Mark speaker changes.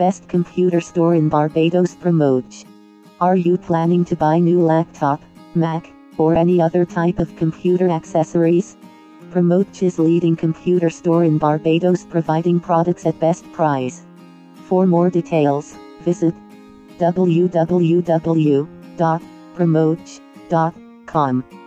Speaker 1: Best computer store in Barbados Promotech. Are you planning to buy new laptop, Mac, or any other type of computer accessories? Promotech is leading computer store in Barbados providing products at best price. For more details, visit www.promotech.com.